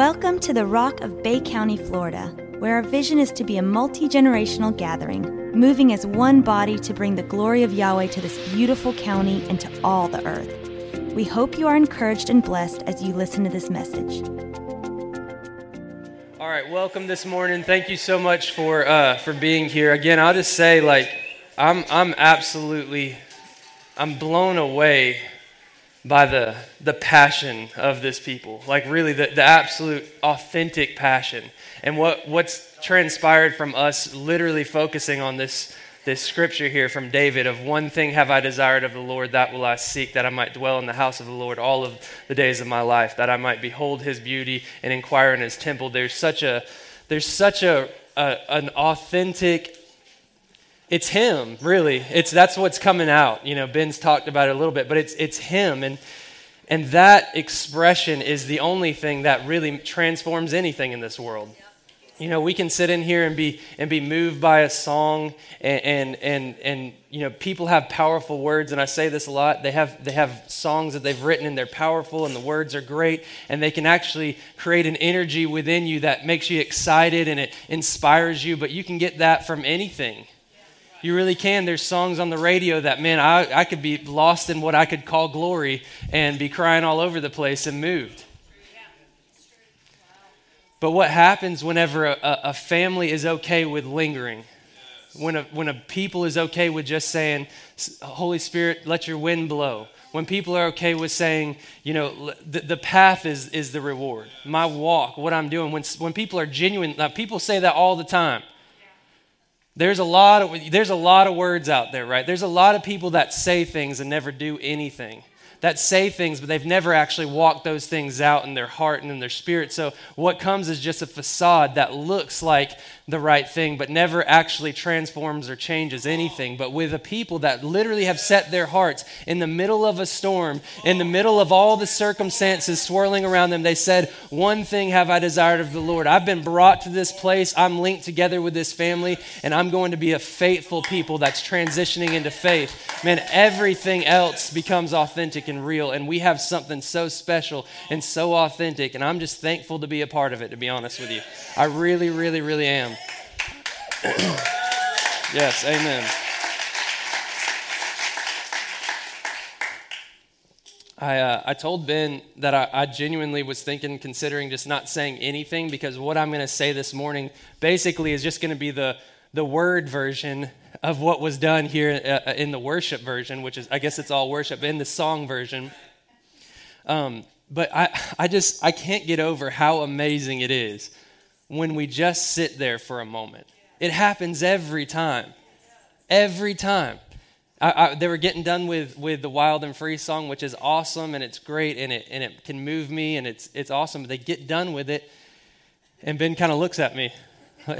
Welcome to the Rock of Bay County, Florida, where our vision is to be a multi generational gathering, moving as one body to bring the glory of Yahweh to this beautiful county and to all the earth. We hope you are encouraged and blessed as you listen to this message. All right, welcome this morning. Thank you so much for uh, for being here. Again, I'll just say, like, I'm I'm absolutely, I'm blown away by the, the passion of this people. Like really the, the absolute authentic passion. And what, what's transpired from us literally focusing on this, this scripture here from david of one thing have i desired of the lord that will i seek that i might dwell in the house of the lord all of the days of my life that i might behold his beauty and inquire in his temple. There's such a there's such a, a an authentic it's him really. It's that's what's coming out. You know ben's talked about it a little bit but it's it's him. And and that expression is the only thing that really transforms anything in this world. You know we can sit in here and be and be moved by a song and and and, and you know people have powerful words. And i say this a lot. They have they have songs that they've written and they're powerful and the words are great. And they can actually create an energy within you that makes you excited and it inspires you. But you can get that from anything you really can. There's songs on the radio that, man, I, I could be lost in what I could call glory and be crying all over the place and moved. But what happens whenever a, a family is okay with lingering? When a, when a people is okay with just saying, Holy Spirit, let your wind blow. When people are okay with saying, you know, the, the path is, is the reward. My walk, what I'm doing. When, when people are genuine, now people say that all the time. There's a lot of there's a lot of words out there, right? There's a lot of people that say things and never do anything that say things, but they've never actually walked those things out in their heart and in their spirit. So what comes is just a facade that looks like the right thing, but never actually transforms or changes anything. But with a people that literally have set their hearts in the middle of a storm, in the middle of all the circumstances swirling around them, they said, One thing have I desired of the Lord. I've been brought to this place, I'm linked together with this family, and I'm going to be a faithful people that's transitioning into faith. Man, everything else becomes authentic and real. And we have something so special and so authentic. And I'm just thankful to be a part of it, to be honest with you. I really, really, really am. yes, amen. I, uh, I told Ben that I, I, genuinely was thinking, considering just not saying anything, because what I'm going to say this morning basically is just going to be the, the word version of what was done here uh, uh, in the worship version, which is, I guess it's all worship, in the song version. Um, but I, I just, I can't get over how amazing it is when we just sit there for a moment. It happens every time. Every time. I, I, they were getting done with, with the Wild and Free song, which is awesome and it's great and it, and it can move me and it's, it's awesome. They get done with it, and Ben kind of looks at me. I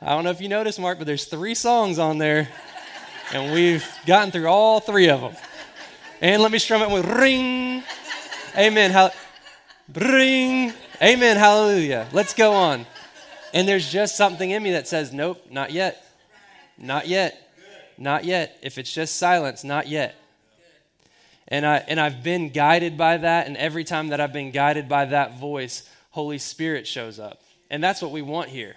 don't know if you noticed, Mark, but there's three songs on there, and we've gotten through all three of them. And let me strum it with ring. Amen. Hall- ring. Amen. Hallelujah. Let's go on. And there's just something in me that says, nope, not yet. Not yet. Not yet. If it's just silence, not yet. And, I, and I've been guided by that, and every time that I've been guided by that voice, Holy Spirit shows up. And that's what we want here.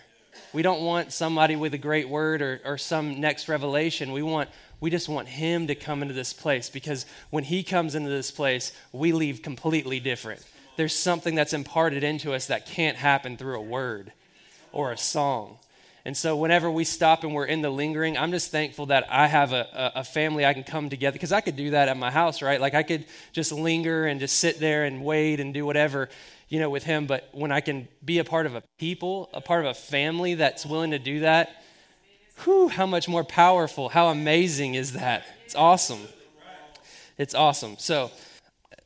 We don't want somebody with a great word or, or some next revelation. We want we just want him to come into this place because when he comes into this place, we leave completely different. There's something that's imparted into us that can't happen through a word or a song. And so, whenever we stop and we're in the lingering, I'm just thankful that I have a, a, family I can come together because I could do that at my house, right? Like, I could just linger and just sit there and wait and do whatever you know, with him, but when I can be a part of a people, a part of a family that's willing to do that, whew, how much more powerful, how amazing is that? It's awesome. It's awesome. So,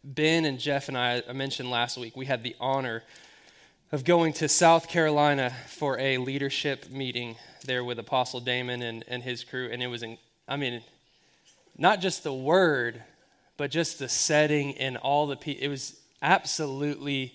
Ben and Jeff and I, I mentioned last week, we had the honor of going to South Carolina for a leadership meeting there with Apostle Damon and, and his crew. And it was, in, I mean, not just the word, but just the setting and all the people. It was absolutely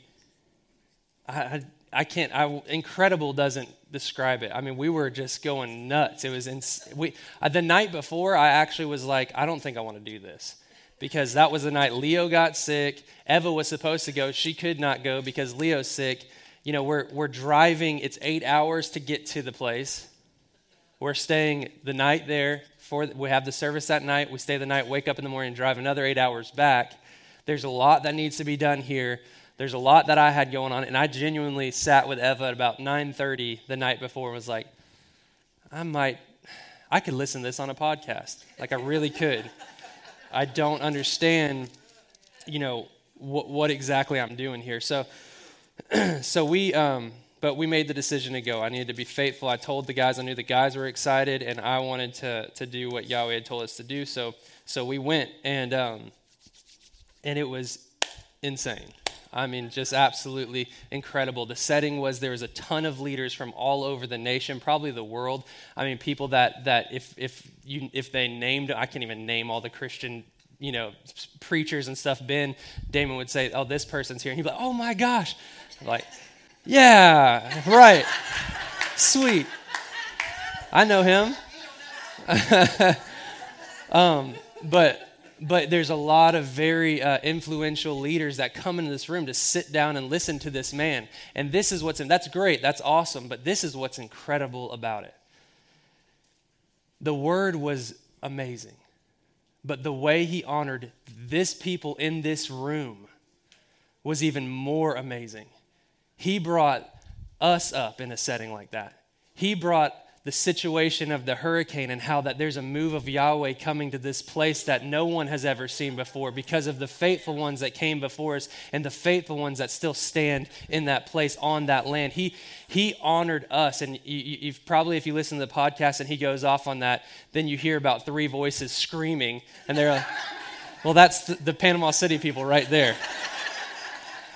I, I can't, I, incredible doesn't describe it. I mean, we were just going nuts. It was, in, we, uh, the night before, I actually was like, I don't think I want to do this because that was the night Leo got sick. Eva was supposed to go. She could not go because Leo's sick. You know, we're, we're driving, it's eight hours to get to the place. We're staying the night there. For, we have the service that night. We stay the night, wake up in the morning, drive another eight hours back. There's a lot that needs to be done here. There's a lot that I had going on, and I genuinely sat with Eva at about 9:30 the night before and was like, I might, I could listen to this on a podcast. Like I really could. I don't understand, you know, what, what exactly I'm doing here. So, so we, um, but we made the decision to go. I needed to be faithful. I told the guys, I knew the guys were excited, and I wanted to to do what Yahweh had told us to do. So, so we went, and um, and it was insane. I mean, just absolutely incredible. The setting was there was a ton of leaders from all over the nation, probably the world. I mean, people that that if if you if they named, I can't even name all the Christian you know preachers and stuff. Ben Damon would say, "Oh, this person's here," and he'd be like, "Oh my gosh," like, "Yeah, right, sweet, I know him." um, but but there's a lot of very uh, influential leaders that come into this room to sit down and listen to this man. And this is what's in, that's great, that's awesome, but this is what's incredible about it. The word was amazing, but the way he honored this people in this room was even more amazing. He brought us up in a setting like that. He brought the situation of the hurricane and how that there's a move of Yahweh coming to this place that no one has ever seen before because of the faithful ones that came before us and the faithful ones that still stand in that place on that land. He he honored us and you, have probably if you listen to the podcast and he goes off on that, then you hear about three voices screaming and they're like, well that's the, the Panama City people right there.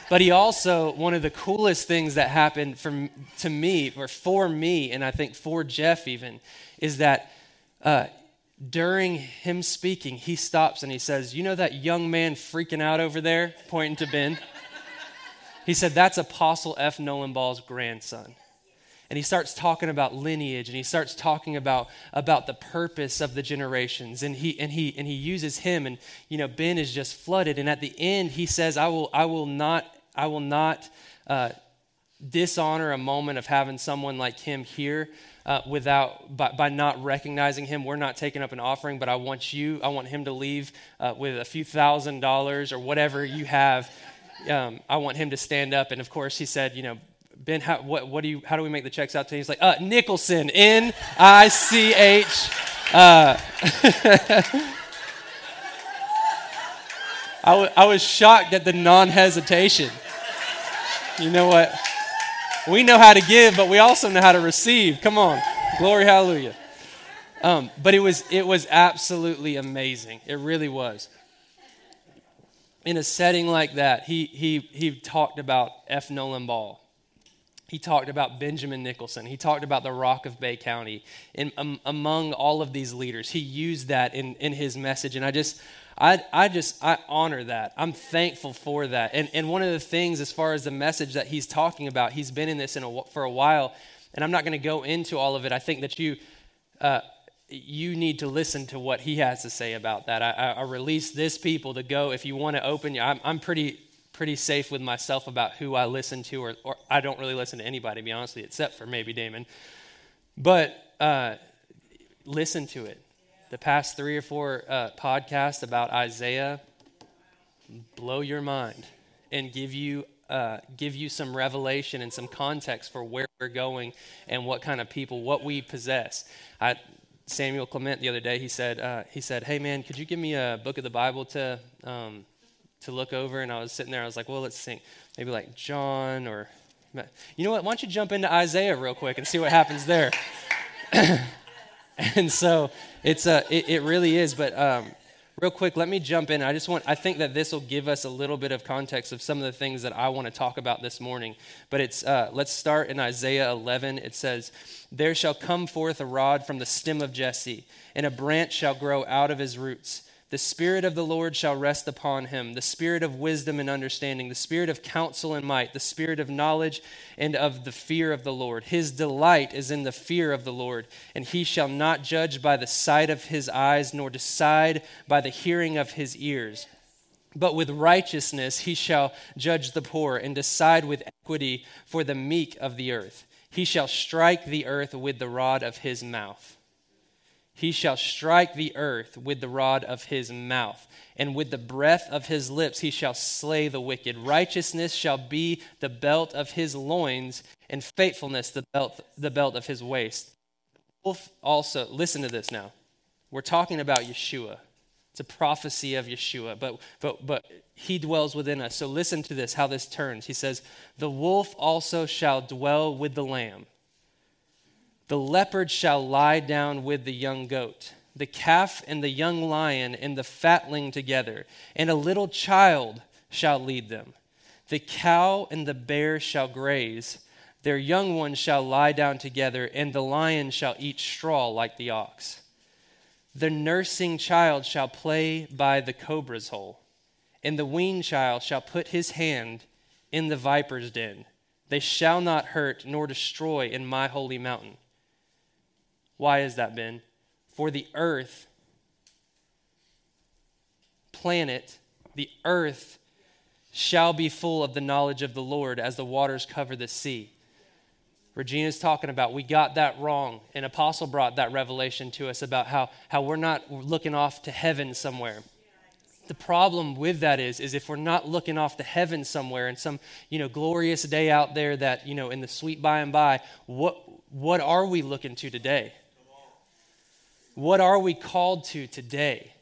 But he also, one of the coolest things that happened from, to me, or for me, and I think for Jeff even, is that uh, during him speaking, he stops and he says, You know that young man freaking out over there, pointing to Ben? he said, That's Apostle F. Nolan Ball's grandson. And he starts talking about lineage and he starts talking about, about the purpose of the generations. And he, and, he, and he uses him. And, you know, Ben is just flooded. And at the end, he says, I will, I will not I will not uh, dishonor a moment of having someone like him here uh, without by, by, not recognizing him. We're not taking up an offering, but I want you, I want him to leave uh, with a few thousand dollars or whatever you have. Um, I want him to stand up. And of course, he said, you know, Ben, how, what, what do you, how do we make the checks out to? He's like, uh, Nicholson, N I C H. Uh, I, was shocked at the non hesitation. You know what? We know how to give, but we also know how to receive. Come on. Glory, hallelujah. Um, but it was it was absolutely amazing. It really was. In a setting like that, he he he talked about F. Nolan Ball. He talked about Benjamin Nicholson. He talked about the Rock of Bay County. And um, among all of these leaders, he used that in, in his message. And I just I, I just I honor that. I'm thankful for that. And, and one of the things, as far as the message that he's talking about, he's been in this in a, for a while, and I'm not going to go into all of it. I think that you uh, you need to listen to what he has to say about that. I, I, release this people to go. If you want to open, I'm, I'm pretty pretty safe with myself about who I listen to, or, or I don't really listen to anybody, to be honest with you, except for maybe Damon. But uh, listen to it the past three or four uh, podcasts about Isaiah blow your mind and give you uh, give you some revelation and some context for where we're going and what kind of people, what we possess. I, Samuel Clement the other day, he said, uh, he said, "Hey man, could you give me a book of the Bible to um, to look over?" And I was sitting there, I was like, "Well, let's think, maybe like John or, you know what? Why don't you jump into Isaiah real quick and see what happens there?" and so it's a, it, it really is. But um, real quick, let me jump in. I just want, I think that this will give us a little bit of context of some of the things that I want to talk about this morning. But it's, uh, let's start in Isaiah 11. It says, There shall come forth a rod from the stem of Jesse, and a branch shall grow out of his roots. The Spirit of the Lord shall rest upon him the Spirit of wisdom and understanding, the Spirit of counsel and might, the Spirit of knowledge and of the fear of the Lord. His delight is in the fear of the Lord, and he shall not judge by the sight of his eyes, nor decide by the hearing of his ears. But with righteousness he shall judge the poor, and decide with equity for the meek of the earth. He shall strike the earth with the rod of his mouth. He shall strike the earth with the rod of his mouth, and with the breath of his lips he shall slay the wicked. Righteousness shall be the belt of his loins, and faithfulness the belt, the belt of his waist. Wolf also, listen to this now. We're talking about Yeshua. It's a prophecy of Yeshua, but, but, but he dwells within us. So listen to this, how this turns. He says, The wolf also shall dwell with the lamb the leopard shall lie down with the young goat, the calf and the young lion and the fatling together, and a little child shall lead them. The cow and the bear shall graze, their young ones shall lie down together, and the lion shall eat straw like the ox. The nursing child shall play by the cobra's hole, and the weaned child shall put his hand in the viper's den. They shall not hurt nor destroy in my holy mountain. Why has that been? For the earth, planet, the earth shall be full of the knowledge of the Lord as the waters cover the sea. Regina's talking about we got that wrong. An apostle brought that revelation to us about how, how we're not looking off to heaven somewhere. The problem with that is, is if we're not looking off to heaven somewhere and some, you know, glorious day out there that, you know, in the sweet by and by, what, what are we looking to today? What are we called to today?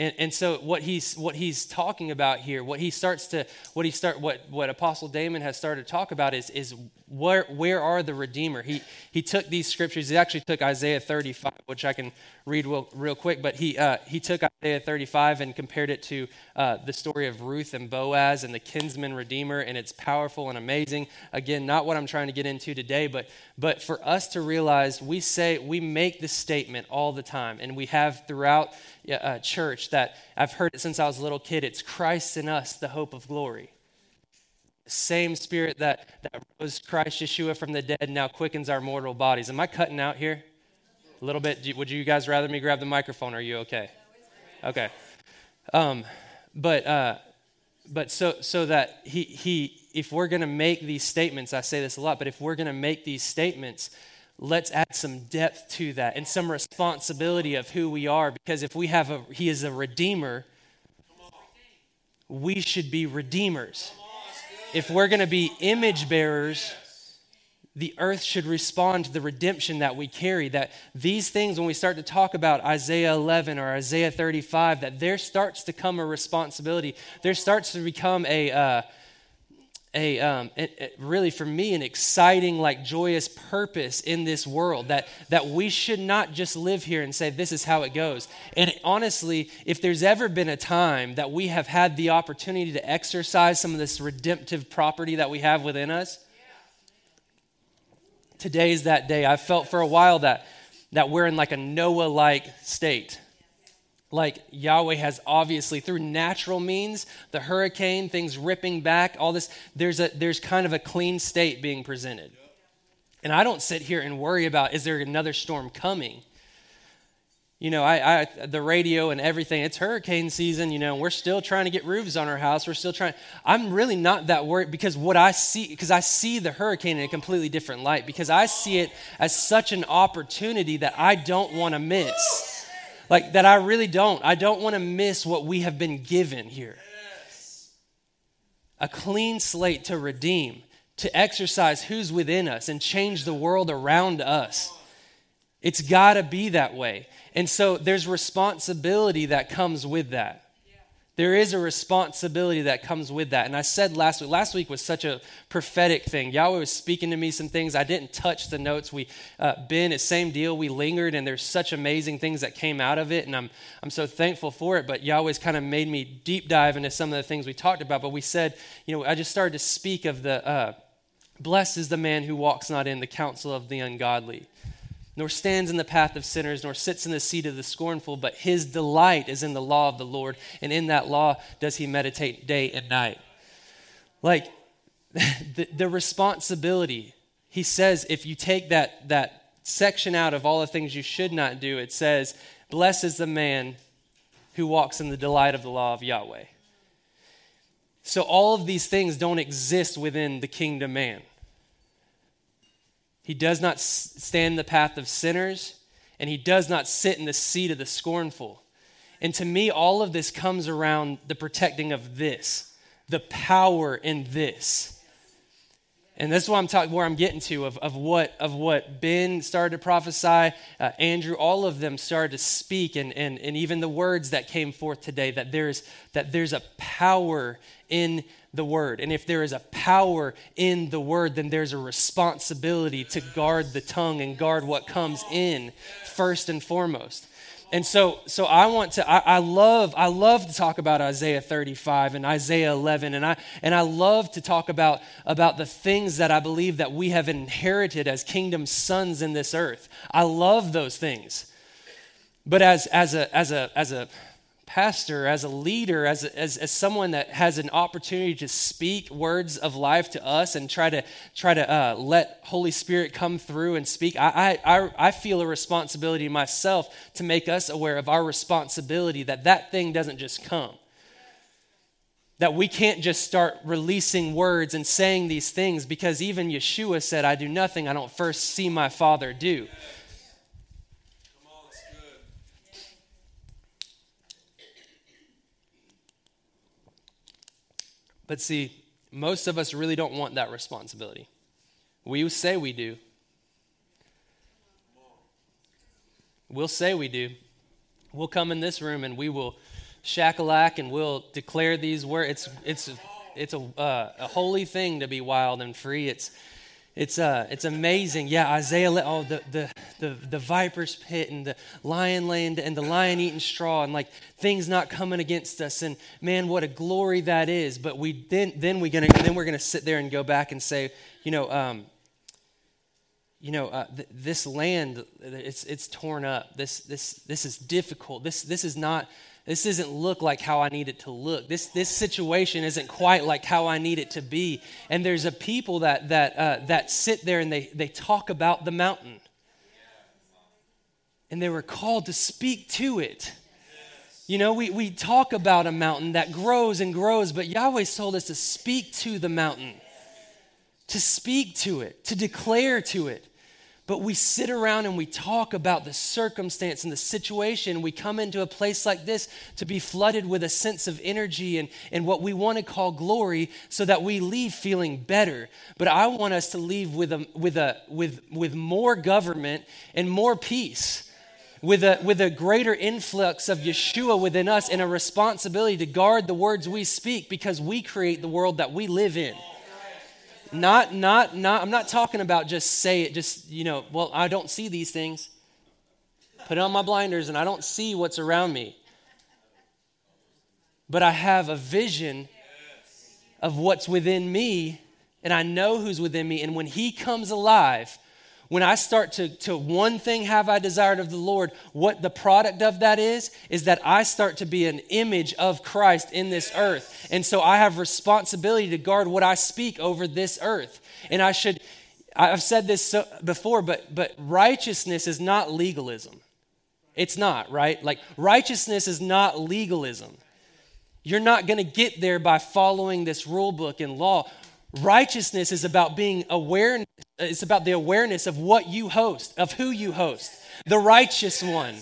And, and so what he's what he's talking about here, what he starts to what he start what what Apostle Damon has started to talk about is is where where are the Redeemer? He he took these scriptures. He actually took Isaiah 35, which I can read real, real quick. But he uh, he took Isaiah 35 and compared it to uh, the story of Ruth and Boaz and the kinsman Redeemer, and it's powerful and amazing. Again, not what I'm trying to get into today, but but for us to realize, we say we make this statement all the time, and we have throughout uh, church that I've heard it since I was a little kid. It's Christ in us, the hope of glory. The same spirit that, that rose Christ Yeshua from the dead now quickens our mortal bodies. Am I cutting out here? A little bit. Would you guys rather me grab the microphone? Are you okay? Okay. Um, but uh, but so so that he he if we're going to make these statements, I say this a lot, but if we're going to make these statements, let's add some depth to that and some responsibility of who we are because if we have a he is a redeemer we should be redeemers. If we're going to be image bearers the earth should respond to the redemption that we carry that these things when we start to talk about isaiah 11 or isaiah 35 that there starts to come a responsibility. There starts to become a uh, a um, really for me an exciting like joyous purpose in this world that that we should not just live here and say this is how it goes. And honestly if there's ever been a time that we have had the opportunity to exercise some of this redemptive property that we have within us today's that day. I felt for a while that that we're in like a noah like state like Yahweh has obviously through natural means, the hurricane, things ripping back, all this, there's a there's kind of a clean state being presented. And I don't sit here and worry about is there another storm coming? You know, I, I the radio and everything, it's hurricane season, you know, we're still trying to get roofs on our house. We're still trying. I'm really not that worried because what I see, because I see the hurricane in a completely different light, because I see it as such an opportunity that I don't want to miss. Like that I really don't. I don't want to miss what we have been given here. A clean slate to redeem, to exercise who's within us and change the world around us. It's got to be that way. And so there's responsibility that comes with that. There is a responsibility that comes with that. And I said last week, last week was such a prophetic thing. Yahweh was speaking to me some things. I didn't touch the notes. We, uh, Ben, same deal. We lingered, and there's such amazing things that came out of it. And I'm, I'm so thankful for it. But Yahweh's kind of made me deep dive into some of the things we talked about. But we said, you know, I just started to speak of the, uh, blessed is the man who walks not in the counsel of the ungodly nor stands in the path of sinners, nor sits in the seat of the scornful, but his delight is in the law of the Lord, and in that law does he meditate day and night. Like the, the responsibility, he says, if you take that, that section out of all the things you should not do, it says, Blessed is the man who walks in the delight of the law of Yahweh. So all of these things don't exist within the kingdom man. He does not stand in the path of sinners, and he does not sit in the seat of the scornful. And to me, all of this comes around the protecting of this, the power in this. And this is what I'm talking, where I'm getting to of, of what of what Ben started to prophesy, uh, Andrew, all of them started to speak, and, and and even the words that came forth today that there's that there's a power in the word. And if there is a power in the word, then there's a responsibility to guard the tongue and guard what comes in first and foremost. And so, so I want to, I, I, love, I love to talk about Isaiah 35 and Isaiah 11. And I, and I love to talk about, about the things that I believe that we have inherited as kingdom sons in this earth. I love those things. But as, as a, as a, as a, pastor, as a leader, as, as, as someone that has an opportunity to speak words of life to us and try to try to uh, let Holy Spirit come through and speak, I, I, I feel a responsibility myself to make us aware of our responsibility that that thing doesn't just come. That we can't just start releasing words and saying these things because even Yeshua said, I do nothing I don't first see my Father do. But see, most of us really don't want that responsibility. We say we do. We'll say we do. We'll come in this room and we will shackalack and we'll declare these words. It's, it's, it's a, uh, a holy thing to be wild and free. It's, it's, uh, it's amazing. Yeah, Isaiah, oh, the, the, the, the viper's pit and the lion land and the lion eating straw and like things not coming against us. And man, what a glory that is. But we then, then, we gonna, then we're going to sit there and go back and say, you know, um, you know, uh, th- this land, it's, it's torn up. This, this, this is difficult. This, this is not this doesn't look like how I need it to look. This, this situation isn't quite like how I need it to be. And there's a people that, that, uh, that sit there and they, they talk about the mountain. And they were called to speak to it. You know, we, we talk about a mountain that grows and grows, but Yahweh's told us to speak to the mountain, to speak to it, to declare to it. But we sit around and we talk about the circumstance and the situation. We come into a place like this to be flooded with a sense of energy and, and what we want to call glory so that we leave feeling better. But I want us to leave with, a, with, a, with, with more government and more peace. With a, with a greater influx of Yeshua within us and a responsibility to guard the words we speak because we create the world that we live in. Not, not, not, I'm not talking about just say it, just, you know, well, I don't see these things. Put on my blinders and I don't see what's around me. But I have a vision of what's within me and I know who's within me. And when He comes alive, when I start to, to one thing have I desired of the Lord, what the product of that is, is that I start to be an image of Christ in this earth. And so I have responsibility to guard what I speak over this earth. And I should, I've said this so, before, but, but righteousness is not legalism. It's not, right? Like, righteousness is not legalism. You're not going to get there by following this rule book and law. Righteousness is about being aware, uh, it's about the awareness of what you host, of who you host, the righteous one.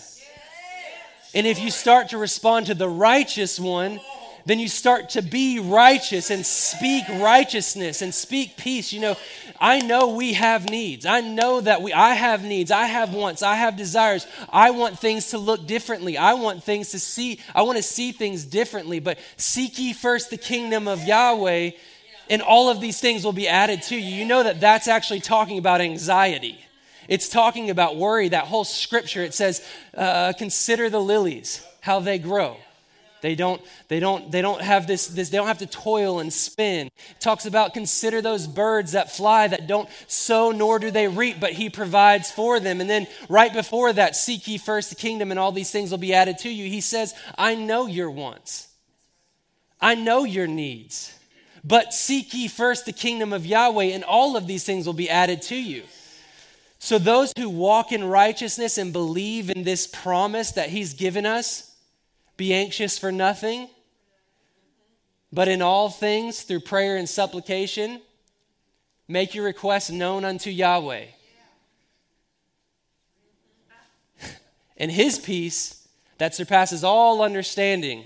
And if you start to respond to the righteous one, then you start to be righteous and speak righteousness and speak peace. You know, I know we have needs. I know that we I have needs. I have wants. I have desires. I want things to look differently. I want things to see. I want to see things differently. But seek ye first the kingdom of Yahweh and all of these things will be added to you. You know that that's actually talking about anxiety. It's talking about worry. That whole scripture, it says, uh, consider the lilies, how they grow. They don't, they don't, they don't have this, this, they don't have to toil and spin. It talks about consider those birds that fly that don't sow nor do they reap, but he provides for them. And then right before that, seek ye first the kingdom and all these things will be added to you. He says, I know your wants. I know your needs. But seek ye first the kingdom of Yahweh, and all of these things will be added to you. So, those who walk in righteousness and believe in this promise that He's given us, be anxious for nothing, but in all things, through prayer and supplication, make your requests known unto Yahweh. and His peace that surpasses all understanding,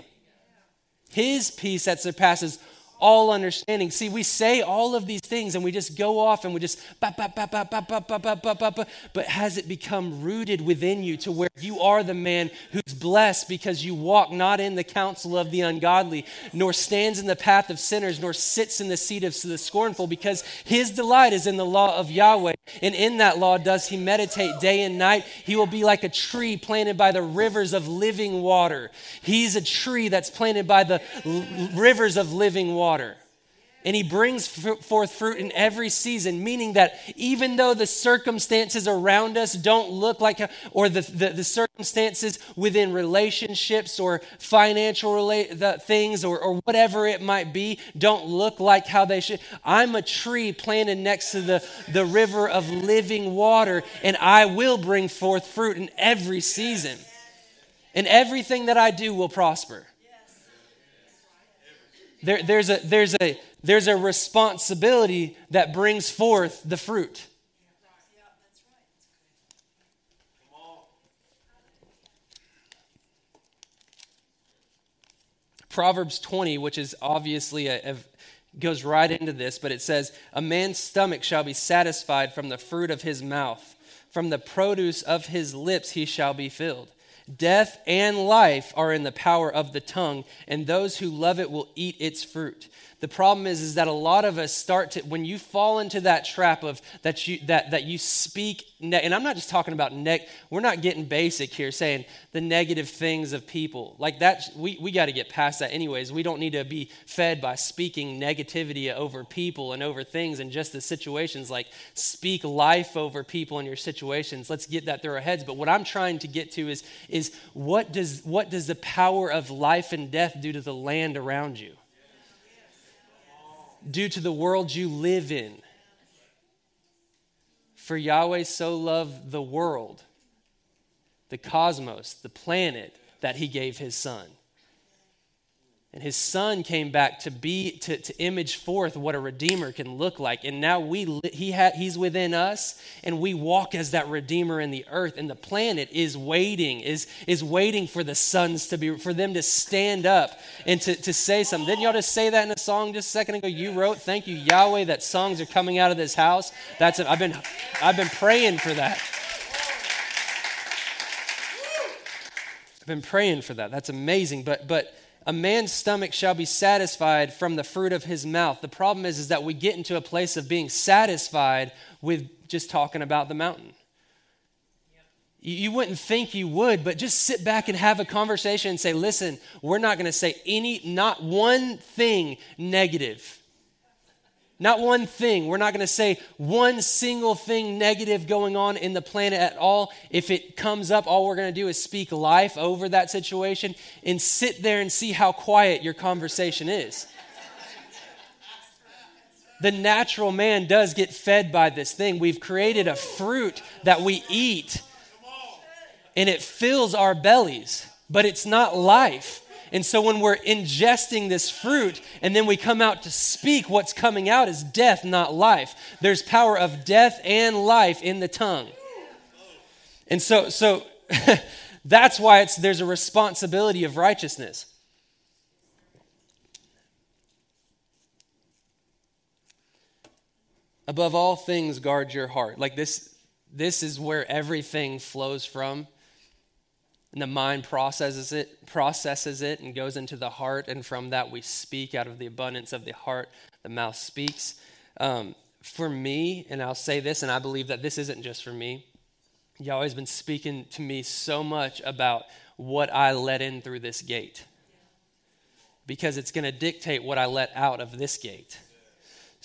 His peace that surpasses all understanding. See, we say all of these things and we just go off and we just, bah, bah, bah, bah, bah, bah, bah, bah, bah, but has it become rooted within you to where you are the man who's blessed because you walk not in the counsel of the ungodly, nor stands in the path of sinners, nor sits in the seat of the scornful, because his delight is in the law of Yahweh. And in that law does he meditate day and night. He will be like a tree planted by the rivers of living water. He's a tree that's planted by the l- rivers of living water water. And he brings forth fruit in every season, meaning that even though the circumstances around us don't look like, or the, the, the circumstances within relationships or financial relate, the things or, or whatever it might be don't look like how they should. I'm a tree planted next to the, the river of living water, and I will bring forth fruit in every season. And everything that I do will prosper. There, there's, a, there's, a, there's a responsibility that brings forth the fruit. Proverbs 20, which is obviously a, a, goes right into this, but it says, A man's stomach shall be satisfied from the fruit of his mouth, from the produce of his lips he shall be filled. Death and life are in the power of the tongue, and those who love it will eat its fruit. The problem is, is that a lot of us start to when you fall into that trap of that you that that you speak ne- and I'm not just talking about neg we're not getting basic here saying the negative things of people. Like that we, we got to get past that anyways. We don't need to be fed by speaking negativity over people and over things and just the situations. Like speak life over people in your situations. Let's get that through our heads. But what I'm trying to get to is is what does what does the power of life and death do to the land around you? Due to the world you live in. For Yahweh so loved the world, the cosmos, the planet, that he gave his son. And his son came back to be to, to image forth what a redeemer can look like. And now we he ha, he's within us and we walk as that redeemer in the earth. And the planet is waiting, is, is waiting for the sons to be for them to stand up and to, to say something. Didn't y'all just say that in a song just a second ago? You wrote, Thank you, Yahweh, that songs are coming out of this house. That's it. I've been I've been praying for that. I've been praying for that. That's amazing. But but a man's stomach shall be satisfied from the fruit of his mouth. The problem is, is that we get into a place of being satisfied with just talking about the mountain. You wouldn't think you would, but just sit back and have a conversation and say, listen, we're not going to say any, not one thing negative not one thing. We're not going to say one single thing negative going on in the planet at all. If it comes up, all we're going to do is speak life over that situation and sit there and see how quiet your conversation is. The natural man does get fed by this thing. We've created a fruit that we eat and it fills our bellies, but it's not life. And so when we're ingesting this fruit and then we come out to speak, what's coming out is death, not life. There's power of death and life in the tongue. And so, so that's why it's, there's a responsibility of righteousness. Above all things, guard your heart. Like this, this is where everything flows from and the mind processes it processes it and goes into the heart and from that we speak out of the abundance of the heart the mouth speaks um, for me and i'll say this and i believe that this isn't just for me yahweh's always been speaking to me so much about what i let in through this gate because it's going to dictate what I let out of this gate.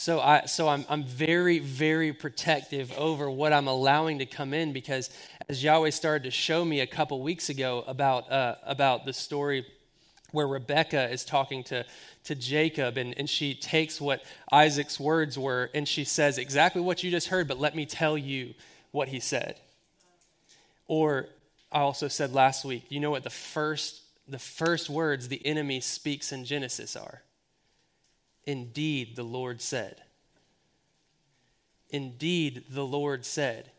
So I so I'm I'm very very protective over what I'm allowing to come in because as Yahweh started to show me a couple weeks ago about uh, about the story where Rebecca is talking to to Jacob and, and she takes what Isaac's words were and she says exactly what you just heard, but let me tell you what he said. Or I also said last week, you know what the first the first words the enemy speaks in Genesis are? Indeed, the Lord said. Indeed, the Lord said.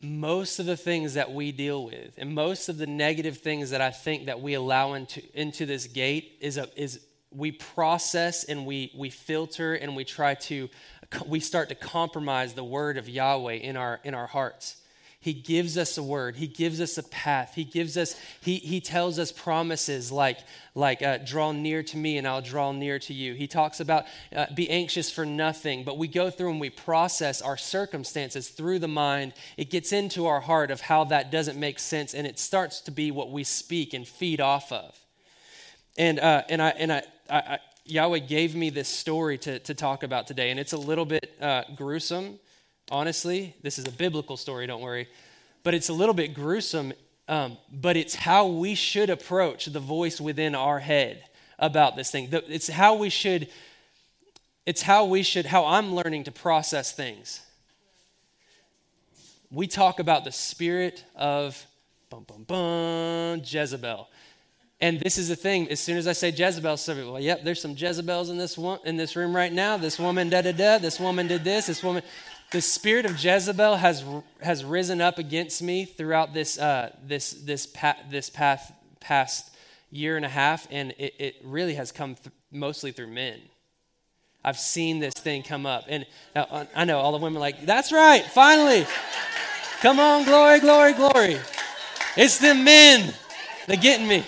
Most of the things that we deal with, and most of the negative things that I think that we allow into, into this gate, is, a, is we process and we, we filter and we try to, we start to compromise the word of Yahweh in our, in our hearts. He gives us a word. He gives us a path. He gives us, he, he tells us promises like, like uh, draw near to me and I'll draw near to you. He talks about uh, be anxious for nothing, but we go through and we process our circumstances through the mind. It gets into our heart of how that doesn't make sense and it starts to be what we speak and feed off of. And, uh, and, I, and I, I, I, Yahweh gave me this story to, to talk about today, and it's a little bit uh, gruesome honestly. This is a biblical story, don't worry. But it's a little bit gruesome, um, but it's how we should approach the voice within our head about this thing. It's how we should, it's how we should, how I'm learning to process things. We talk about the spirit of bum bum bum Jezebel. And this is the thing. As soon as I say Jezebel, some people, well, yep, there's some Jezebels in this one in this room right now. This woman da da da. This woman did this. This woman the spirit of Jezebel has, has risen up against me throughout this, uh, this, this, pa- this path, past year and a half, and it, it really has come th- mostly through men. I've seen this thing come up. And uh, I know all the women like, that's right, finally. Come on, glory, glory, glory. It's the men They're getting me.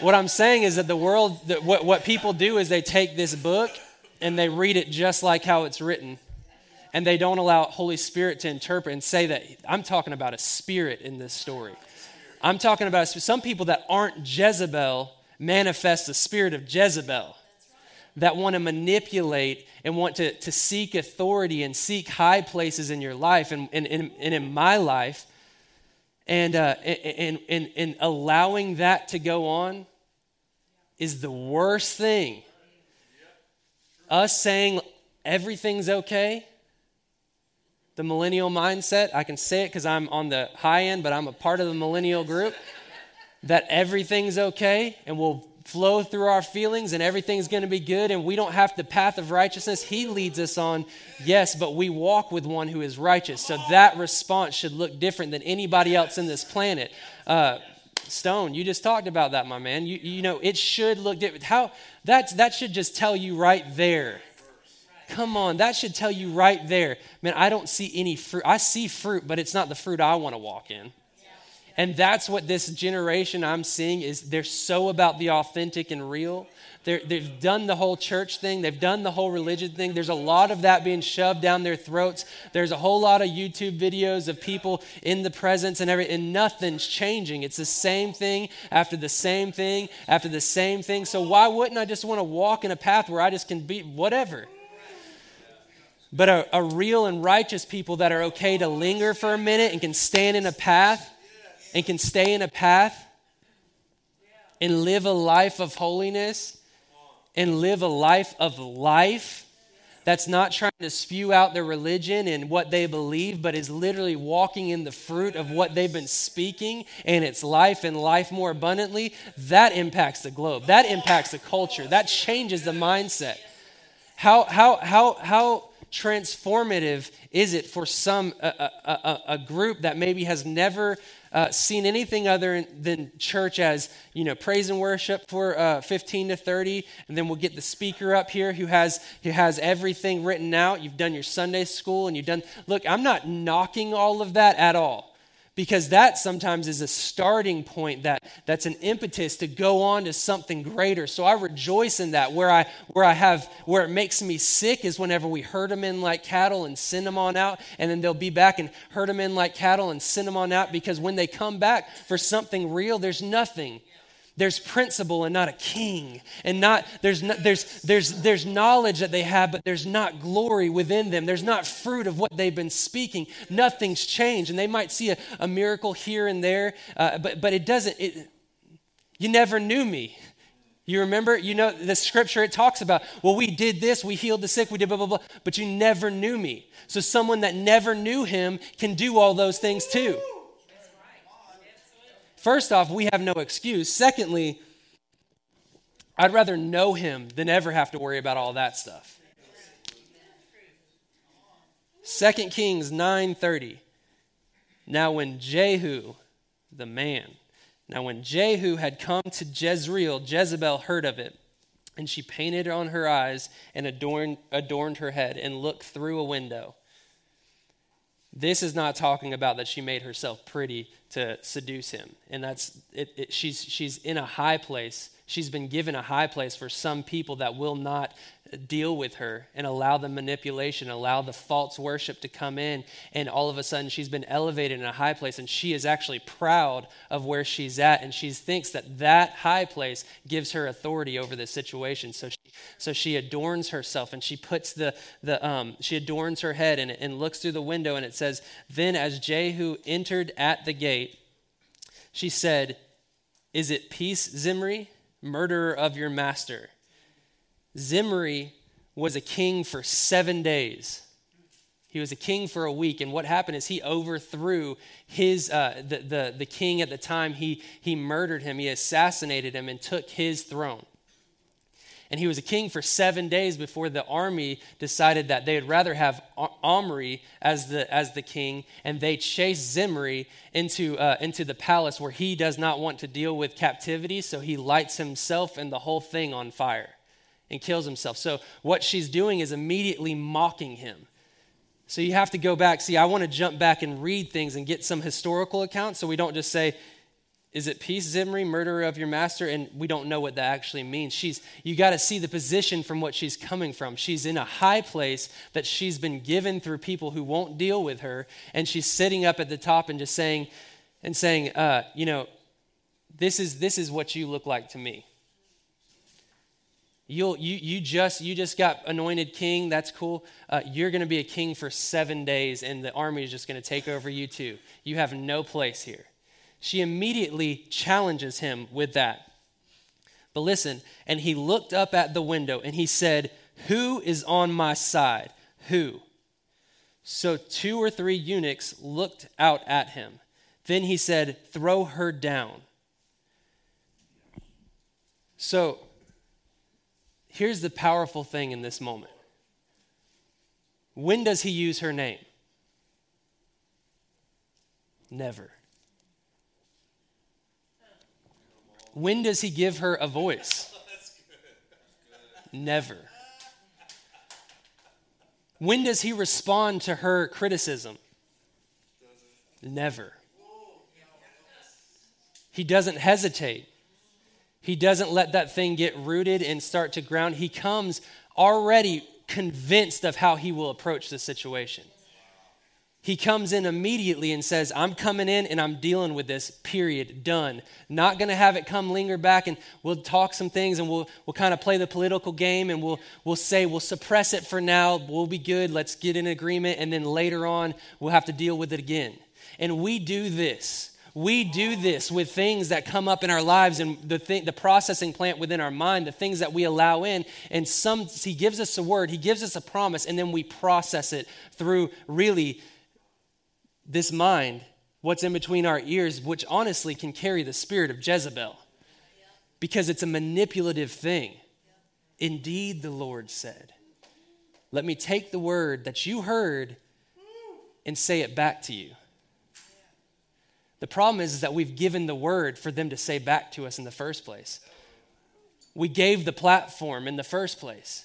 What I'm saying is that the world, that what, what people do is they take this book and they read it just like how it's written and they don't allow Holy Spirit to interpret and say that I'm talking about a spirit in this story. I'm talking about some people that aren't Jezebel manifest the spirit of Jezebel that want to manipulate and want to, to seek authority and seek high places in your life and, and, and, and in my life. And, uh, and, and, and allowing that to go on is the worst thing. Us saying everything's okay the millennial mindset. I can say it because I'm on the high end, but I'm a part of the millennial group. that everything's okay and we'll flow through our feelings and everything's going to be good and we don't have the path of righteousness he leads us on yes but we walk with one who is righteous so that response should look different than anybody else in this planet uh, stone you just talked about that my man you, you know it should look different how that's that should just tell you right there Come on, that should tell you right there. Man, I don't see any fruit. I see fruit, but it's not the fruit I want to walk in. And that's what this generation I'm seeing is they're so about the authentic and real. they have done the whole church thing. They've done the whole religion thing. There's a lot of that being shoved down their throats. There's a whole lot of YouTube videos of people in the presence and everything, and nothing's changing. It's the same thing after the same thing after the same thing. So why wouldn't I just want to walk in a path where I just can be whatever? But a, a real and righteous people that are okay to linger for a minute and can stand in a path and can stay in a path and live a life of holiness and live a life of life that's not trying to spew out their religion and what they believe, but is literally walking in the fruit of what they've been speaking and its life and life more abundantly, that impacts the globe. That impacts the culture. That changes the mindset. How, how, how, how transformative is it for some a, a, a group that maybe has never uh, seen anything other than church as you know praise and worship for uh, 15 to 30 and then we'll get the speaker up here who has who has everything written out. You've done your sunday school and you've done look i'm not knocking all of that at all because that sometimes is a starting point that that's an impetus to go on to something greater. So i rejoice in that where i where i have where it makes me sick is whenever we herd them in like cattle and send them on out and then they'll be back and herd them in like cattle and send them on out because when they come back for something real there's nothing there's principle and not a king and not there's no, there's there's there's knowledge that they have but there's not glory within them. There's not fruit of what they've been speaking. Nothing's changed. And they might see a, a miracle here and there uh, but but it doesn't it, you never knew me. You remember? You know the scripture it talks about well we did this we healed the sick we did blah blah blah but you never knew me. So someone that never knew him can do all those things too First off, we have no excuse. Secondly, I'd rather know him than ever have to worry about all that stuff. 2 Kings 9:30. Now when Jehu, the man, now when Jehu had come to Jezreel, Jezebel heard of it, and she painted on her eyes and adorned, adorned her head and looked through a window. This is not talking about that she made herself pretty to seduce him. And that's, it, it, she's, she's in a high place. She's been given a high place for some people that will not deal with her and allow the manipulation, allow the false worship to come in. And all of a sudden, she's been elevated in a high place, and she is actually proud of where she's at. And she thinks that that high place gives her authority over this situation. So so she adorns herself and she puts the, the um, she adorns her head and, and looks through the window, and it says, Then as Jehu entered at the gate, she said, Is it peace, Zimri, murderer of your master? Zimri was a king for seven days. He was a king for a week, and what happened is he overthrew his uh, the, the, the king at the time. He, he murdered him, he assassinated him, and took his throne. And he was a king for seven days before the army decided that they would rather have Omri as the, as the king, and they chase Zimri into, uh, into the palace where he does not want to deal with captivity, so he lights himself and the whole thing on fire and kills himself. So what she's doing is immediately mocking him. So you have to go back. See, I want to jump back and read things and get some historical accounts so we don't just say, is it peace, Zimri, murderer of your master? And we don't know what that actually means. She's you got to see the position from what she's coming from. She's in a high place that she's been given through people who won't deal with her, and she's sitting up at the top and just saying, and saying, uh, you know, this is this is what you look like to me. You'll, you, you, just, you just got anointed king. That's cool. Uh, you're going to be a king for seven days, and the army is just going to take over you too. You have no place here. She immediately challenges him with that. But listen, and he looked up at the window and he said, Who is on my side? Who? So two or three eunuchs looked out at him. Then he said, Throw her down. So Here's the powerful thing in this moment. When does he use her name? Never. When does he give her a voice? Never. When does he respond to her criticism? Never. He doesn't hesitate. He doesn't let that thing get rooted and start to ground. He comes already convinced of how he will approach the situation. He comes in immediately and says, I'm coming in and I'm dealing with this, period, done. Not going to have it come linger back and we'll talk some things and we'll, we'll kind of play the political game and we'll, we'll say, we'll suppress it for now, we'll be good, let's get in agreement, and then later on we'll have to deal with it again. And we do this we do this with things that come up in our lives and the, thing, the processing plant within our mind, the things that we allow in. And some, he gives us a word, he gives us a promise, and then we process it through really this mind, what's in between our ears, which honestly can carry the spirit of Jezebel because it's a manipulative thing. Indeed, the Lord said, Let me take the word that you heard and say it back to you. The problem is, is that we've given the word for them to say back to us in the first place. We gave the platform in the first place.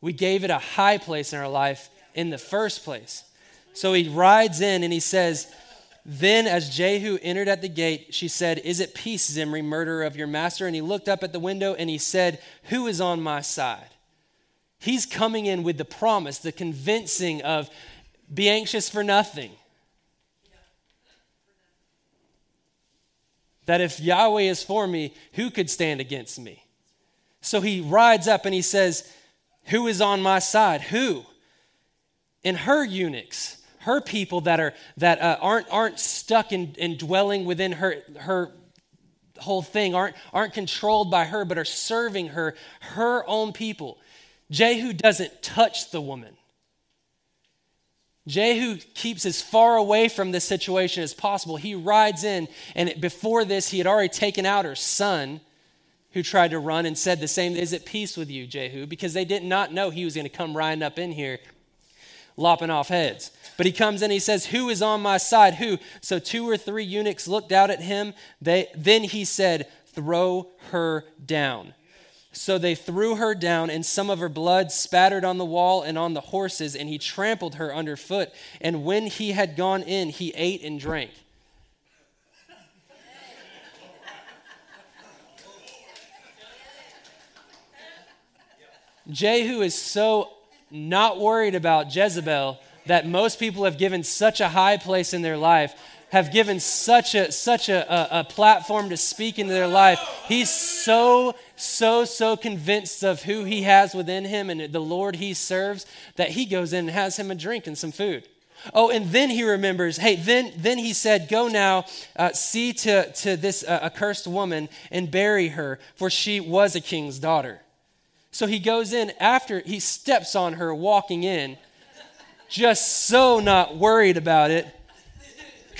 We gave it a high place in our life in the first place. So he rides in and he says, Then as Jehu entered at the gate, she said, Is it peace, Zimri, murderer of your master? And he looked up at the window and he said, Who is on my side? He's coming in with the promise, the convincing of, Be anxious for nothing that if Yahweh is for me, who could stand against me? So he rides up and he says, Who is on my side? Who? And her eunuchs, her people that, are, that uh, aren't, aren't stuck in, in dwelling within her, her whole thing, aren't, aren't controlled by her, but are serving her, her own people. Jehu doesn't touch the woman. Jehu keeps as far away from this situation as possible. He rides in, and before this, he had already taken out her son, who tried to run and said the same Is it peace with you, Jehu? Because they did not know he was going to come riding up in here, lopping off heads. But he comes in, he says, Who is on my side? Who? So two or three eunuchs looked out at him. They, then he said, Throw her down. So they threw her down, and some of her blood spattered on the wall and on the horses, and he trampled her underfoot. And when he had gone in, he ate and drank. Jehu is so not worried about Jezebel that most people have given such a high place in their life have given such a such a, a, a, platform to speak into their life. He's so so so convinced of who he has within him and the lord he serves that he goes in and has him a drink and some food. Oh and then he remembers hey then then he said go now uh, see to to this uh, accursed woman and bury her for she was a king's daughter so he goes in after he steps on her walking in just so not worried about it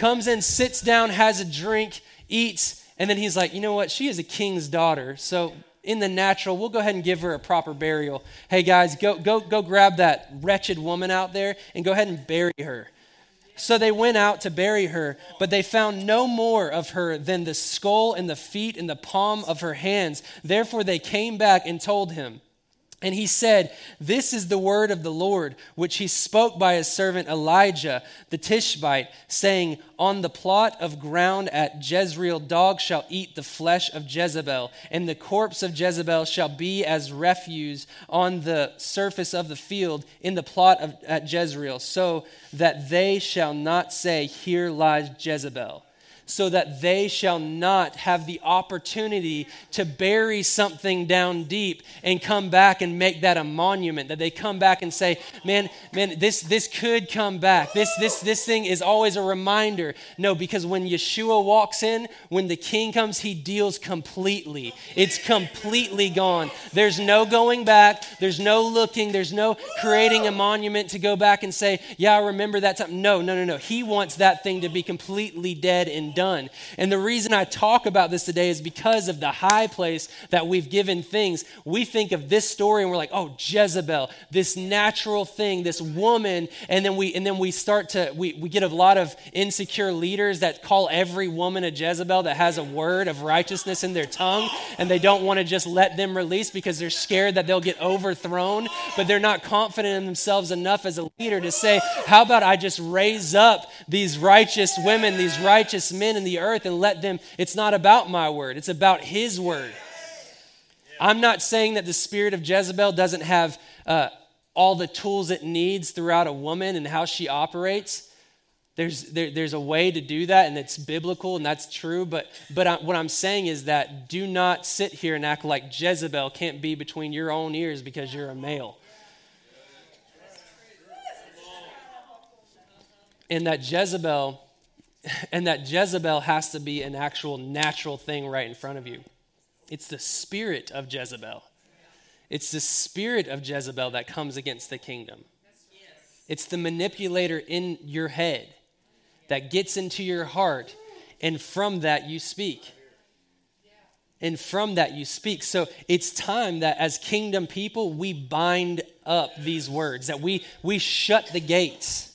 comes in, sits down, has a drink, eats, and then he's like, you know what? She is a king's daughter. So in the natural, we'll go ahead and give her a proper burial. Hey guys, go go go grab that wretched woman out there and go ahead and bury her. So they went out to bury her, but they found no more of her than the skull and the feet and the palm of her hands. Therefore they came back and told him. And he said, This is the word of the Lord, which he spoke by his servant Elijah the Tishbite, saying, On the plot of ground at Jezreel, dogs shall eat the flesh of Jezebel, and the corpse of Jezebel shall be as refuse on the surface of the field in the plot of, at Jezreel, so that they shall not say, Here lies Jezebel so that they shall not have the opportunity to bury something down deep and come back and make that a monument that they come back and say man man this this could come back. This this this thing is always a reminder. No because when yeshua walks in when the king comes he deals completely. It's completely gone. There's no going back. There's no looking. There's no creating a monument to go back and say yeah i remember that time. No no no no. He wants that thing to be completely dead and done. And the reason I talk about this today is because of the high place that we've given things. We think of this story and we're like, oh, Jezebel, this natural thing, this woman, and then we and then we start to we, we get a lot of insecure leaders that call every woman a Jezebel that has a word of righteousness in their tongue, and they don't want to just let them release because they're scared that they'll get overthrown, but they're not confident in themselves enough as a leader to say, How about I just raise up these righteous women, these righteous men in the earth and let them, it's not about my word, it's about his word. I'm not saying that the spirit of Jezebel doesn't have uh, all the tools it needs throughout a woman and how she operates. There's, there, there's a way to do that, and it's biblical, and that's true. But, but I, what I'm saying is that do not sit here and act like Jezebel can't be between your own ears because you're a male. And that Jezebel and that Jezebel has to be an actual natural thing right in front of you. It's the spirit of Jezebel. It's the spirit of Jezebel that comes against the kingdom. It's the manipulator in your head that gets into your heart, and from that you speak. And from that you speak. So it's time that as kingdom people, we bind up these words, that we, we shut the gates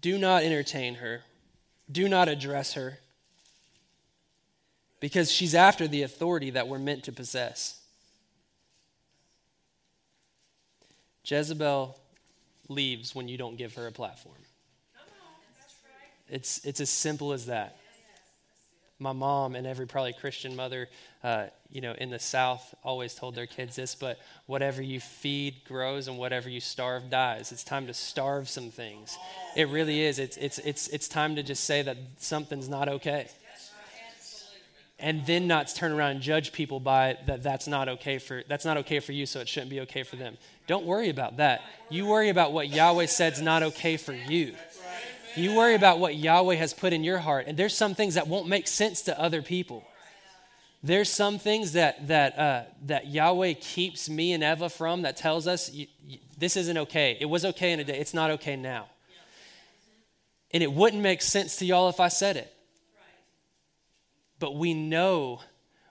Do not entertain her. Do not address her. Because she's after the authority that we're meant to possess. Jezebel leaves when you don't give her a platform. It's, it's as simple as that. my mom and every probably Christian mother, uh, you know, in the South always told their kids this, but whatever you feed grows and whatever you starve dies. It's time to starve some things. It really is. It's, it's, it's, it's time to just say that something's not okay. And then not turn around and judge people by that that's not okay for that's not okay for you, so it shouldn't be okay for them. Don't worry about that. You worry about what Yahweh said's not okay for you. You worry about what Yahweh has put in your heart. And there's some things that won't make sense to other people. There's some things that, that, uh, that Yahweh keeps me and Eva from that tells us you, you, this isn't okay. It was okay in a day, it's not okay now. And it wouldn't make sense to y'all if I said it. But we know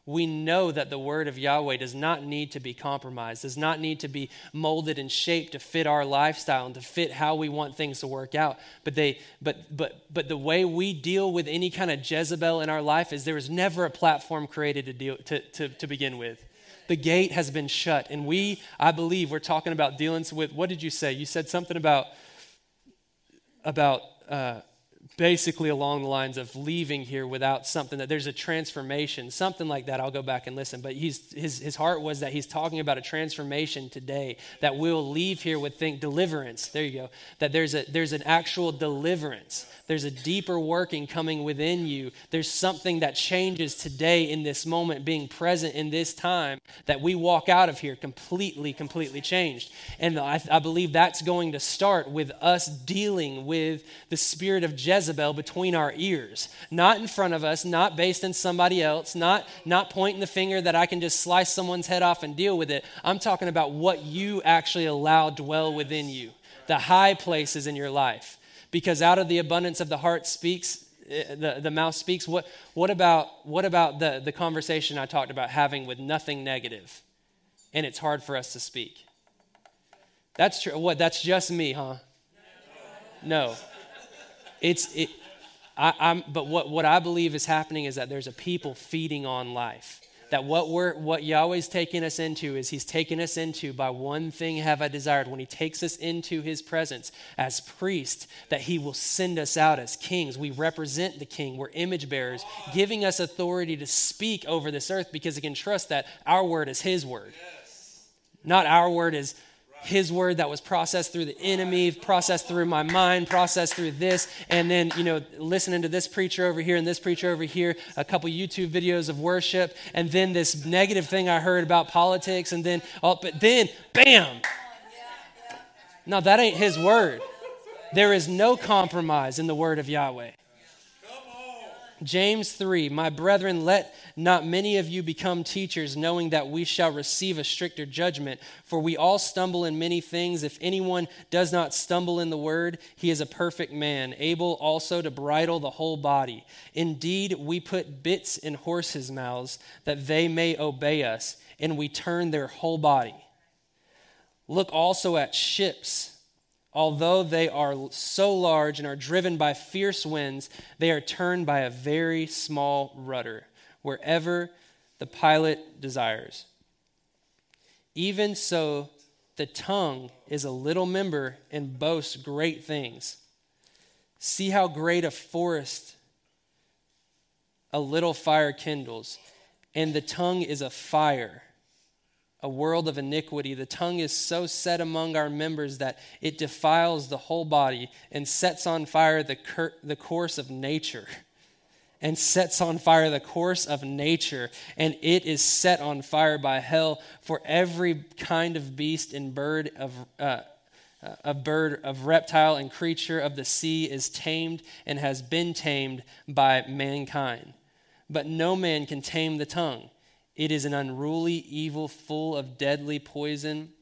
we know that the word of Yahweh does not need to be compromised, does not need to be molded and shaped to fit our lifestyle and to fit how we want things to work out. But they but but but the way we deal with any kind of Jezebel in our life is there was never a platform created to deal to, to, to begin with. The gate has been shut. And we, I believe, we're talking about dealing with what did you say? You said something about about uh, basically along the lines of leaving here without something that there's a transformation something like that. I'll go back and listen. But he's, his, his heart was that he's talking about a transformation today that we'll leave here with think deliverance. There you go. That there's a there's an actual deliverance. There's a deeper working coming within you. There's something that changes today in this moment, being present in this time, that we walk out of here completely, completely changed. And I, I believe that's going to start with us dealing with the spirit of Jezebel between our ears, not in front of us, not based in somebody else, not, not pointing the finger that I can just slice someone's head off and deal with it. I'm talking about what you actually allow dwell within you, the high places in your life. Because out of the abundance of the heart speaks eh, the, the mouth speaks what, what about what about the, the conversation i talked about having with nothing negative? And it's hard for us to speak. That's true what that's just me huh? No it's it I, i'm but what, what i believe is happening is that there's a people feeding on life. That what we're what Yahweh's taking us into is he's taken us into by one thing have I desired when he takes us into his presence as priests that he will send us out as kings. We represent the king. We're image bearers giving us authority to speak over this earth because he can trust that our word is his word. Not our word is his word that was processed through the enemy, processed through my mind, processed through this, and then, you know, listening to this preacher over here and this preacher over here, a couple YouTube videos of worship, and then this negative thing I heard about politics, and then, oh, but then, bam! No, that ain't his word. There is no compromise in the word of Yahweh. James 3 My brethren, let not many of you become teachers, knowing that we shall receive a stricter judgment. For we all stumble in many things. If anyone does not stumble in the word, he is a perfect man, able also to bridle the whole body. Indeed, we put bits in horses' mouths that they may obey us, and we turn their whole body. Look also at ships Although they are so large and are driven by fierce winds, they are turned by a very small rudder, wherever the pilot desires. Even so, the tongue is a little member and boasts great things. See how great a forest a little fire kindles, and the tongue is a fire a world of iniquity. The tongue is so set among our members that it defiles the whole body and sets on fire the, cur- the course of nature. And sets on fire the course of nature, and it is set on fire by hell. For every kind of beast and bird of uh, a bird of reptile and creature of the sea is tamed and has been tamed by mankind. But no man can tame the tongue. It is an unruly evil full of deadly poison.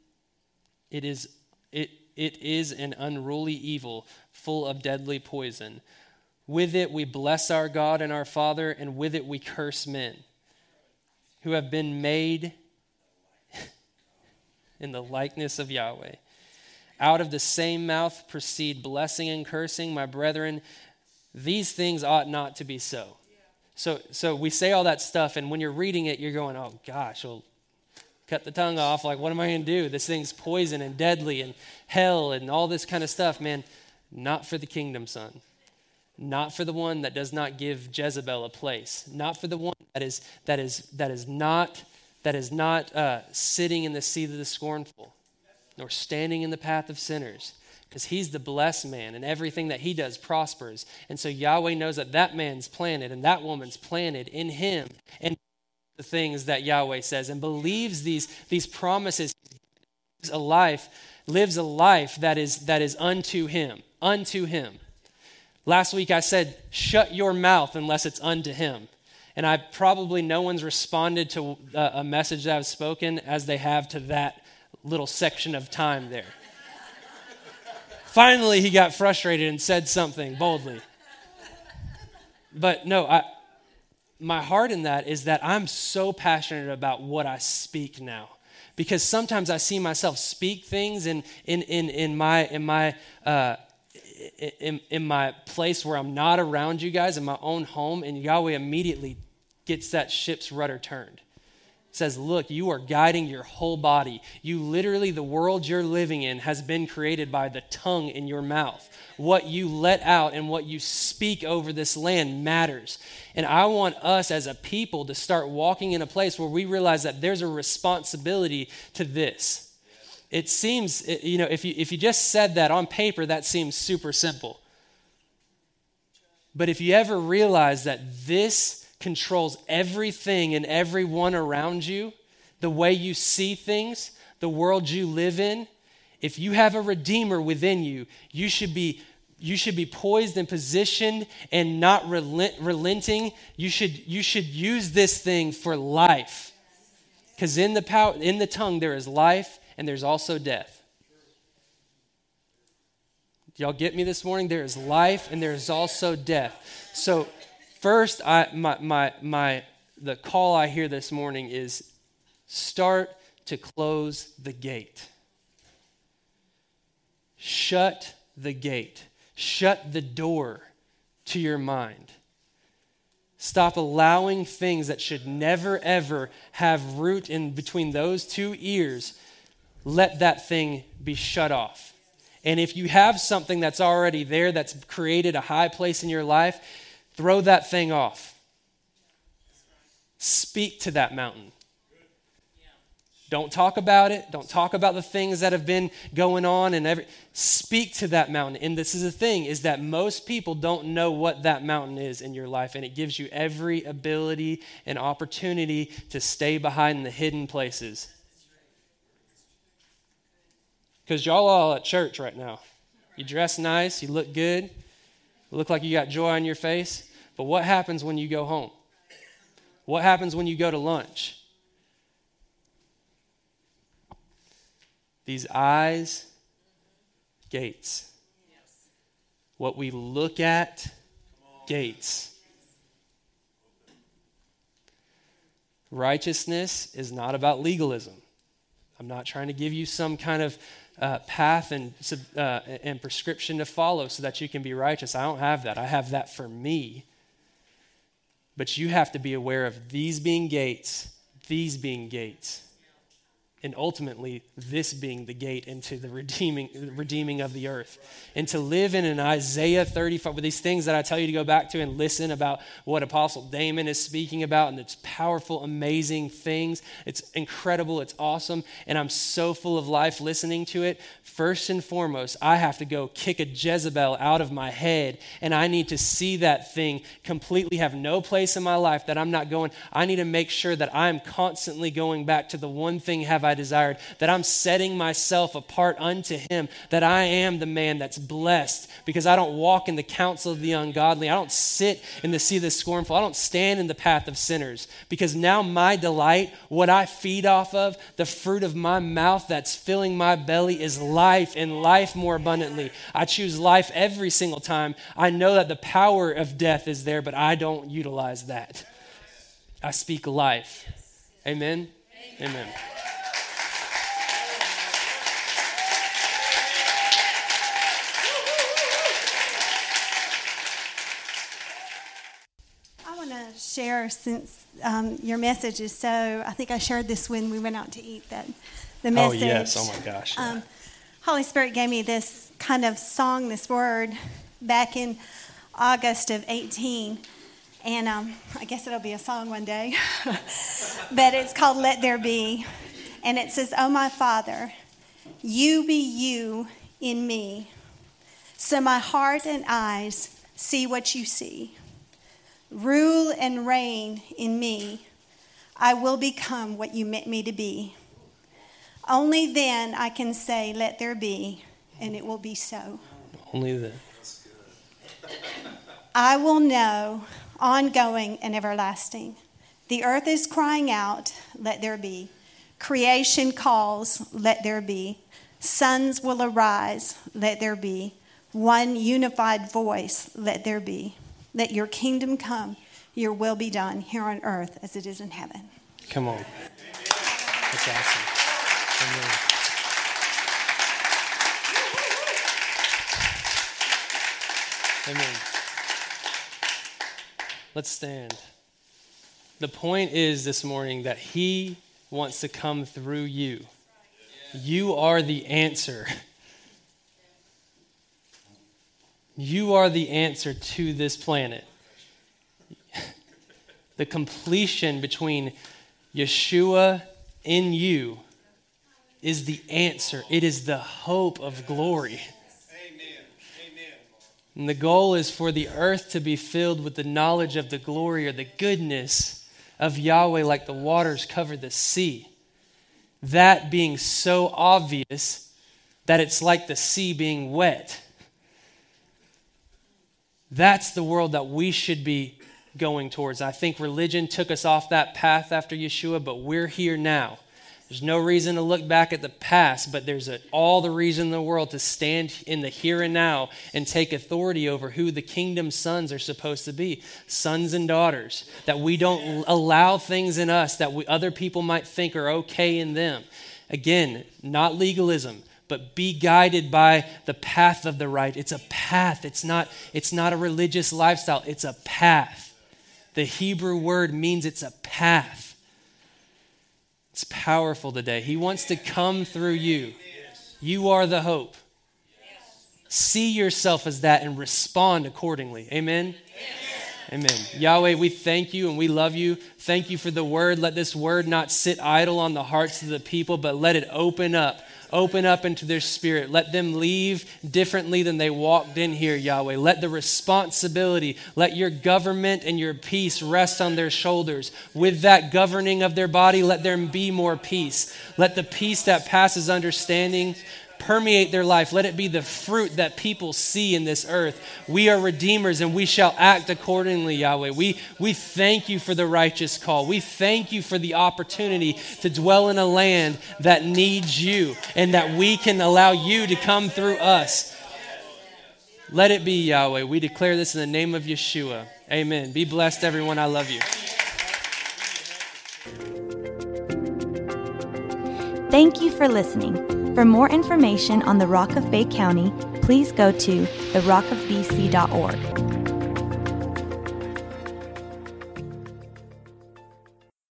It is, it, it is an unruly evil full of deadly poison. With it we bless our God and our Father, and with it we curse men who have been made in the likeness of Yahweh. Out of the same mouth proceed blessing and cursing, my brethren. These things ought not to be so. So, so we say all that stuff, and when you're reading it, you're going, oh gosh, well, cut the tongue off. Like, what am I going to do? This thing's poison and deadly and hell and all this kind of stuff. Man, not for the kingdom, son. not for the one that does not give Jezebel a place, not for the one that is, that is, that is not, that is not uh, sitting in the seat of the scornful, nor standing in the path of sinners, because he's the blessed man, and everything that he does prospers. And so Yahweh knows that that man's planted and that woman's planted in him, and the things that Yahweh says, and believes these, these promises, a life, lives a life that is, that is unto him, unto him. Last week I said, shut your mouth unless it's unto him. And I probably no one's responded to uh, a message that I've spoken as they have to that little section of time there. Finally, he got frustrated and said something boldly. But no, I, my heart in that is that I'm so passionate about what I speak now. Because sometimes I see myself speak things in, in, in, in my, in my uh, in, in my place where I'm not around you guys in my own home, and Yahweh immediately gets that ship's rudder turned. Says, Look, you are guiding your whole body. You literally, the world you're living in has been created by the tongue in your mouth. What you let out and what you speak over this land matters. And I want us as a people to start walking in a place where we realize that there's a responsibility to this it seems, you know, if you, if you just said that on paper, that seems super simple. But if you ever realize that this controls everything and everyone around you, the way you see things, the world you live in, if you have a redeemer within you, you should be you should be poised and positioned and not relent, relenting. You should, you should use this thing for life. Because in the power, in the tongue there is life and there's also death. Y'all get me this morning? There is life and there is also death. So, first, I, my, my, my, the call I hear this morning is start to close the gate. Shut the gate. Shut the door to your mind. Stop allowing things that should never, ever have root in between those two ears let that thing be shut off. And if you have something that's already there that's created a high place in your life, throw that thing off. Speak to that mountain. Don't talk about it. Don't talk about the things that have been going on and every speak to that mountain. And this is the thing is that most people don't know what that mountain is in your life and it gives you every ability and opportunity to stay behind the hidden places. Because y'all all at church right now. You dress nice, you look good, look like you got joy on your face. But what happens when you go home? What happens when you go to lunch? These eyes, gates. What we look at, gates. Righteousness is not about legalism. I'm not trying to give you some kind of uh, path and, uh, and prescription to follow so that you can be righteous. I don't have that. I have that for me. But you have to be aware of these being gates, these being gates and ultimately this being the gate into the redeeming, redeeming of the earth. And to live in an Isaiah 35, with these things that I tell you to go back to and listen about what Apostle Damon is speaking about, and it's powerful, amazing things. It's incredible, it's awesome, and I'm so full of life listening to it. First and foremost, I have to go kick a Jezebel out of my head, and I need to see that thing completely have no place in my life that I'm not going. I need to make sure that I'm constantly going back to the one thing have I desired, that I'm setting myself apart unto Him, that I am the man that's blessed because I don't walk in the counsel of the ungodly. I don't sit in the seat of the scornful. I don't stand in the path of sinners because now my delight, what I feed off of, the fruit of my mouth that's filling my belly is life and life more abundantly. I choose life every single time. I know that the power of death is there, but I don't utilize that. I speak life. Amen. Amen. Share since um, your message is so. I think I shared this when we went out to eat. That the message. Oh yes! Oh my gosh! Yeah. Um, Holy Spirit gave me this kind of song, this word, back in August of 18. And um, I guess it'll be a song one day. but it's called Let There Be. And it says, Oh, my Father, you be you in me, so my heart and eyes see what you see. Rule and reign in me. I will become what you meant me to be. Only then I can say, Let there be, and it will be so. Only then. I will know, ongoing and everlasting. The earth is crying out, Let there be. Creation calls, Let there be. Sons will arise, Let there be. One unified voice, Let there be. Let your kingdom come, your will be done here on earth as it is in heaven. Come on. That's awesome. Amen. Amen. Let's stand. The point is this morning that He wants to come through you. You are the answer. You are the answer to this planet. The completion between Yeshua in you is the answer, it is the hope of glory. Amen. Amen. And the goal is for the earth to be filled with the knowledge of the glory or the goodness of Yahweh, like the waters cover the sea. That being so obvious that it's like the sea being wet. That's the world that we should be going towards. I think religion took us off that path after Yeshua, but we're here now. There's no reason to look back at the past, but there's a, all the reason in the world to stand in the here and now and take authority over who the kingdom sons are supposed to be sons and daughters. That we don't allow things in us that we, other people might think are okay in them. Again, not legalism, but be guided by the path of the right. It's a path, it's not, it's not a religious lifestyle, it's a path. The Hebrew word means it's a path. It's powerful today. He wants to come through you. You are the hope. See yourself as that and respond accordingly. Amen. Amen. Yahweh, we thank you and we love you. Thank you for the word. Let this word not sit idle on the hearts of the people, but let it open up open up into their spirit. Let them leave differently than they walked in here, Yahweh. Let the responsibility, let your government and your peace rest on their shoulders. With that governing of their body, let there be more peace. Let the peace that passes understanding permeate their life. Let it be the fruit that people see in this earth. We are redeemers and we shall act accordingly, Yahweh. We, we thank you for the righteous call. We thank you for the opportunity to dwell in a land that needs you and that we can allow you to come through us. Let it be, Yahweh. We declare this in the name of Yeshua. Amen. Be blessed, everyone. I love you. Thank you for listening. For more information on the Rock of Bay County, please go to therockofbc.org.